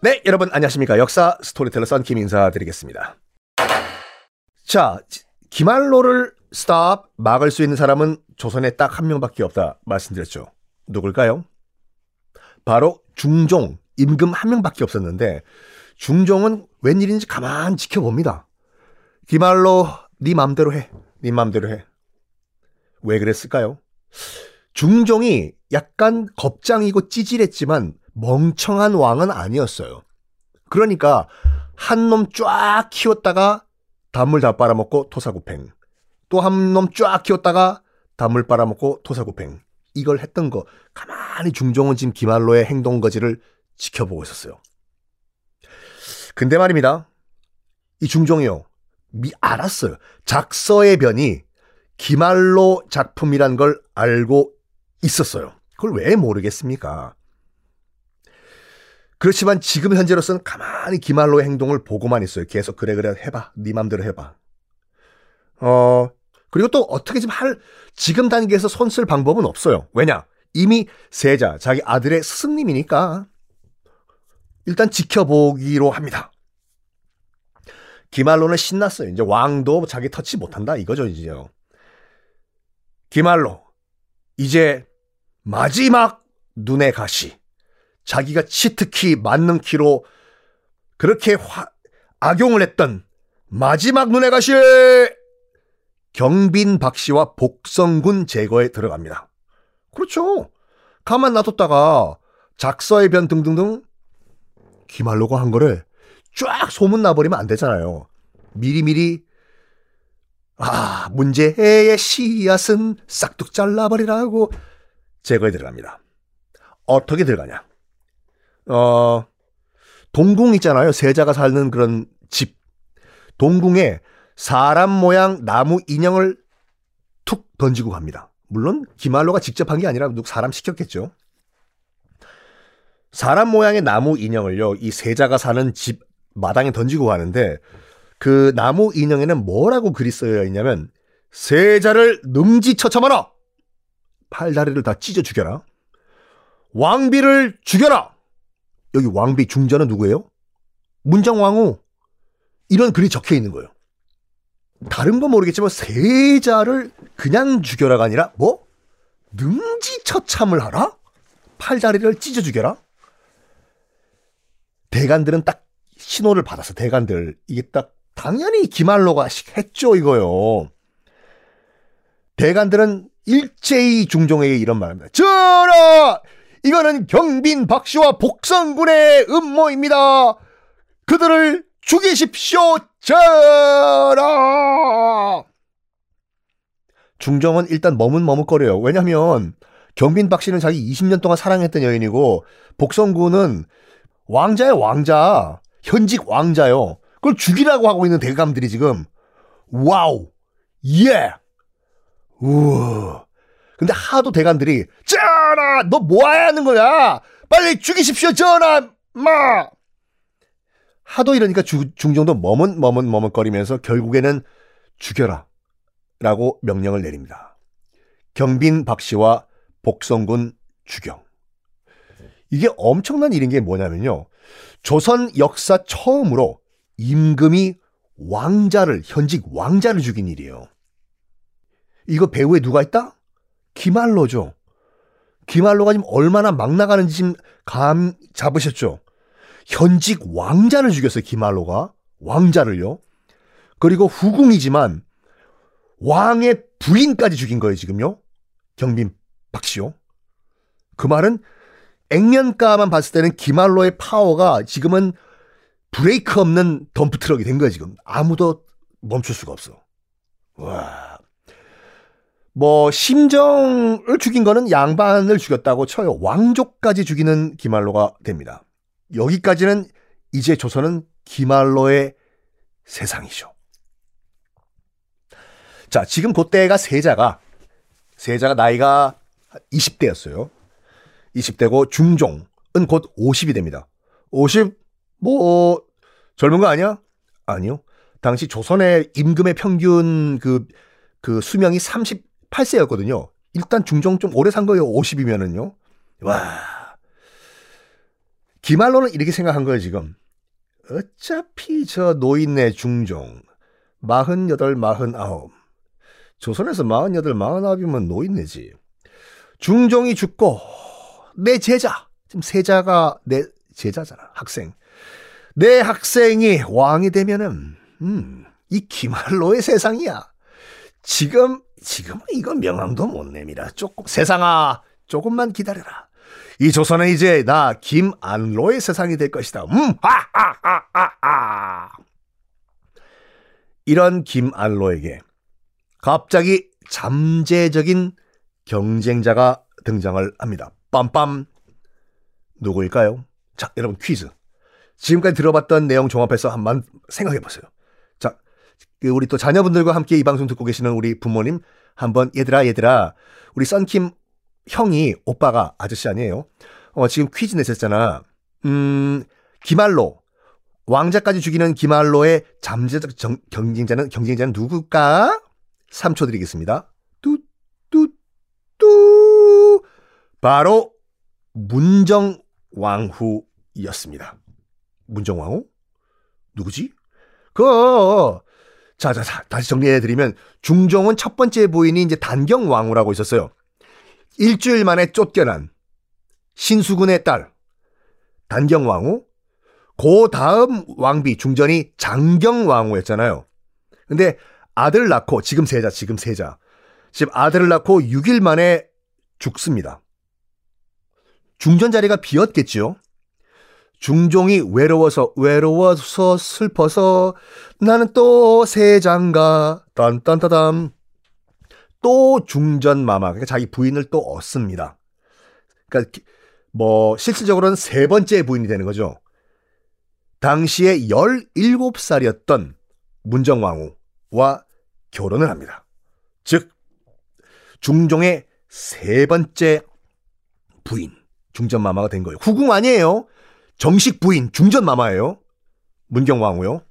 네, 여러분 안녕하십니까. 역사 스토리텔러 썬킴 인사드리겠습니다. 자, 김안로를 stop 막을 수 있는 사람은 조선에 딱 한 명밖에 없다 말씀드렸죠. 누굴까요? 바로 중종, 임금 한 명밖에 없었는데 중종은 웬일인지 가만 지켜봅니다. 김안로 네 맘대로 해. 네 맘대로 해. 왜 그랬을까요? 중종이 약간 겁쟁이고 찌질했지만 멍청한 왕은 아니었어요. 그러니까 한 놈 쫙 키웠다가 단물 다 빨아먹고 토사구팽. 또 한 놈 쫙 키웠다가 단물 빨아먹고 토사구팽. 이걸 했던 거 가만히 중종은 지금 기말로의 행동 거지를 지켜보고 있었어요. 근데 말입니다. 이 중종이요. 미 알았어요. 작서의 변이 기말로 작품이란 걸 알고 있었어요. 그걸 왜 모르겠습니까? 그렇지만 지금 현재로서는 가만히 기말로의 행동을 보고만 있어요. 계속 그래 그래 해봐. 네 맘대로 해봐. 어 그리고 또 어떻게 좀 할 지금 단계에서 손 쓸 방법은 없어요. 왜냐? 이미 세자 자기 아들의 스승님이니까 일단 지켜보기로 합니다. 기말로는 신났어요. 이제 왕도 자기 터치 못한다 이거죠 이제요. 기말로 이제 마지막 눈의 가시 자기가 치트키 맞는 키로 그렇게 화, 악용을 했던 마지막 눈의 가시 경빈 박 씨와 복성군 제거에 들어갑니다. 그렇죠. 가만 놔뒀다가 작서의 변 등등등 기말로가 한 거를 쫙 소문 나버리면 안 되잖아요. 미리미리 아 문제의 씨앗은 싹둑 잘라버리라고 제거에 들어갑니다. 어떻게 들어가냐? 어 동궁 있잖아요. 세자가 사는 그런 집. 동궁에 사람 모양 나무 인형을 툭 던지고 갑니다. 물론 기말로가 직접 한 게 아니라 누구 사람 시켰겠죠. 사람 모양의 나무 인형을요, 이 세자가 사는 집 마당에 던지고 가는데 그 나무 인형에는 뭐라고 글이 쓰여 있냐면 세자를 능지처참하라. 팔다리를 다 찢어 죽여라. 왕비를 죽여라. 여기 왕비 중전은 누구예요? 문정왕후. 이런 글이 적혀 있는 거예요. 다른 건 모르겠지만 세자를 그냥 죽여라가 아니라 뭐 능지 처참을 하라? 팔다리를 찢어 죽여라? 대관들은 딱 신호를 받아서 대관들 이게 딱 당연히 기말로가 했죠 이거요. 대관들은 일제히 중종에게 이런 말합니다. 전하! 이거는 경빈 박씨와 복성군의 음모입니다. 그들을 죽이십시오, 전하! 중종은 일단 머뭇머뭇거려요. 왜냐면 경빈 박씨는 자기 20년 동안 사랑했던 여인이고 복성군은 왕자의 왕자, 현직 왕자요. 그걸 죽이라고 하고 있는 대감들이 지금 와우, 예, 우와. 근데 하도 대감들이 전하, 너 뭐해야 하는 거야? 빨리 죽이십시오, 전하, 마. 하도 이러니까 주, 중종도 머뭇 머뭇 머뭇거리면서 결국에는 죽여라 라고 명령을 내립니다. 경빈 박씨와 복성군 주경. 이게 엄청난 일인 게 뭐냐면요. 조선 역사 처음으로 임금이 왕자를, 현직 왕자를 죽인 일이에요. 이거 배후에 누가 있다? 기말로죠. 기말로가 지금 얼마나 막 나가는지 지금 감 잡으셨죠? 현직 왕자를 죽였어요, 기말로가. 왕자를요. 그리고 후궁이지만 왕의 부인까지 죽인 거예요, 지금요. 경빈 박씨요. 그 말은 액면가만 봤을 때는 김안로의 파워가 지금은 브레이크 없는 덤프 트럭이 된 거야, 지금. 아무도 멈출 수가 없어. 와. 뭐, 심정을 죽인 거는 양반을 죽였다고 쳐요. 왕족까지 죽이는 김안로가 됩니다. 여기까지는 이제 조선은 기말로의 세상이죠. 자, 지금 그때가 세자가, 세자가 나이가 20대였어요. 20대고 중종은 곧 50이 됩니다. 50, 뭐, 젊은 거 아니야? 아니요. 당시 조선의 임금의 평균 그, 그 수명이 38세였거든요. 일단 중종 좀 오래 산 거예요. 50이면은요. 와. 기말로는 이렇게 생각한 거예요, 지금. 어차피 저 노인네 중종, 마흔여덟, 마흔아홉. 조선에서 마흔여덟, 마흔아홉이면 노인네지. 중종이 죽고, 내 제자, 지금 세자가 내 제자잖아, 학생. 내 학생이 왕이 되면은, 음, 이 기말로의 세상이야. 지금, 지금은 이건 명함도 못 내밀어. 조금, 세상아, 조금만 기다려라. 이 조선은 이제 나 김안로의 세상이 될 것이다. 음, 하하하하하. 이런 김안로에게 갑자기 잠재적인 경쟁자가 등장을 합니다. 빰빰. 누구일까요? 자, 여러분 퀴즈. 지금까지 들어봤던 내용 종합해서 한번 생각해 보세요. 자, 그 우리 또 자녀분들과 함께 이 방송 듣고 계시는 우리 부모님 한번 얘들아 얘들아 우리 썬킴 형이 오빠가 아저씨 아니에요. 어, 지금 퀴즈 내셨잖아. 음, 기말로 왕자까지 죽이는 기말로의 잠재적 정, 경쟁자는 경쟁자는 누굴까? 3초 드리겠습니다. 뚜뚜뚜 바로 문정왕후였습니다. 문정왕후? 누구지? 그 자, 자, 자, 다시 정리해 드리면 중종은 첫 번째 부인이 이제 단경왕후라고 있었어요. 일주일 만에 쫓겨난 신수군의 딸 단경왕후 그 다음 왕비 중전이 장경왕후였잖아요. 근데 아들 낳고 지금 세자 지금 세자 지금 아들을 낳고 6일 만에 죽습니다. 중전 자리가 비었겠지요. 중종이 외로워서 외로워서 슬퍼서 나는 또 세장가 딴딴따담 또 중전 마마 그러니까 자기 부인을 또 얻습니다. 그러니까 뭐 실질적으로는 세 번째 부인이 되는 거죠. 당시에 17살이었던 문정왕후와 결혼을 합니다. 즉 중종의 세 번째 부인 중전마마가 된 거예요. 후궁 아니에요. 정식 부인 중전 마마예요. 문경왕후요.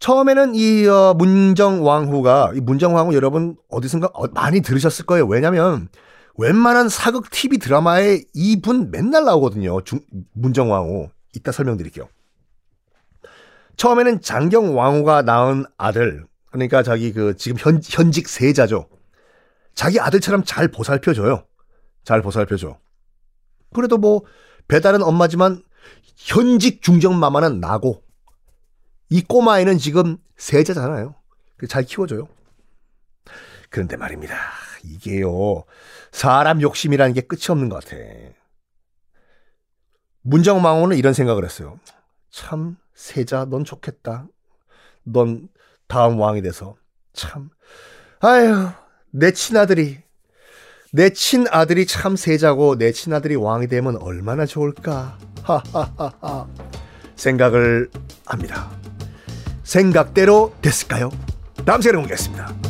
처음에는 이 어, 문정왕후가 이 문정왕후 여러분 어디선가 어, 많이 들으셨을 거예요. 왜냐면 웬만한 사극 TV 드라마에 이분 맨날 나오거든요. 중, 문정왕후. 이따 설명드릴게요. 처음에는 장경왕후가 낳은 아들, 그러니까 자기 그 지금 현, 현직 세자죠. 자기 아들처럼 잘 보살펴줘요. 잘 보살펴줘. 그래도 뭐 배달은 엄마지만 현직 중정 마마는 나고 이 꼬마애는 지금 세자잖아요. 잘 키워줘요. 그런데 말입니다. 이게요. 사람 욕심이라는 게 끝이 없는 것 같아. 문정망호는 이런 생각을 했어요. 참 세자 넌 좋겠다. 넌 다음 왕이 돼서 참 아유 내 친아들이 내 친아들이 참 세자고 내 친아들이 왕이 되면 얼마나 좋을까 하하하하 생각을 합니다. 생각대로 됐을까요? 다음 시간에 보겠습니다.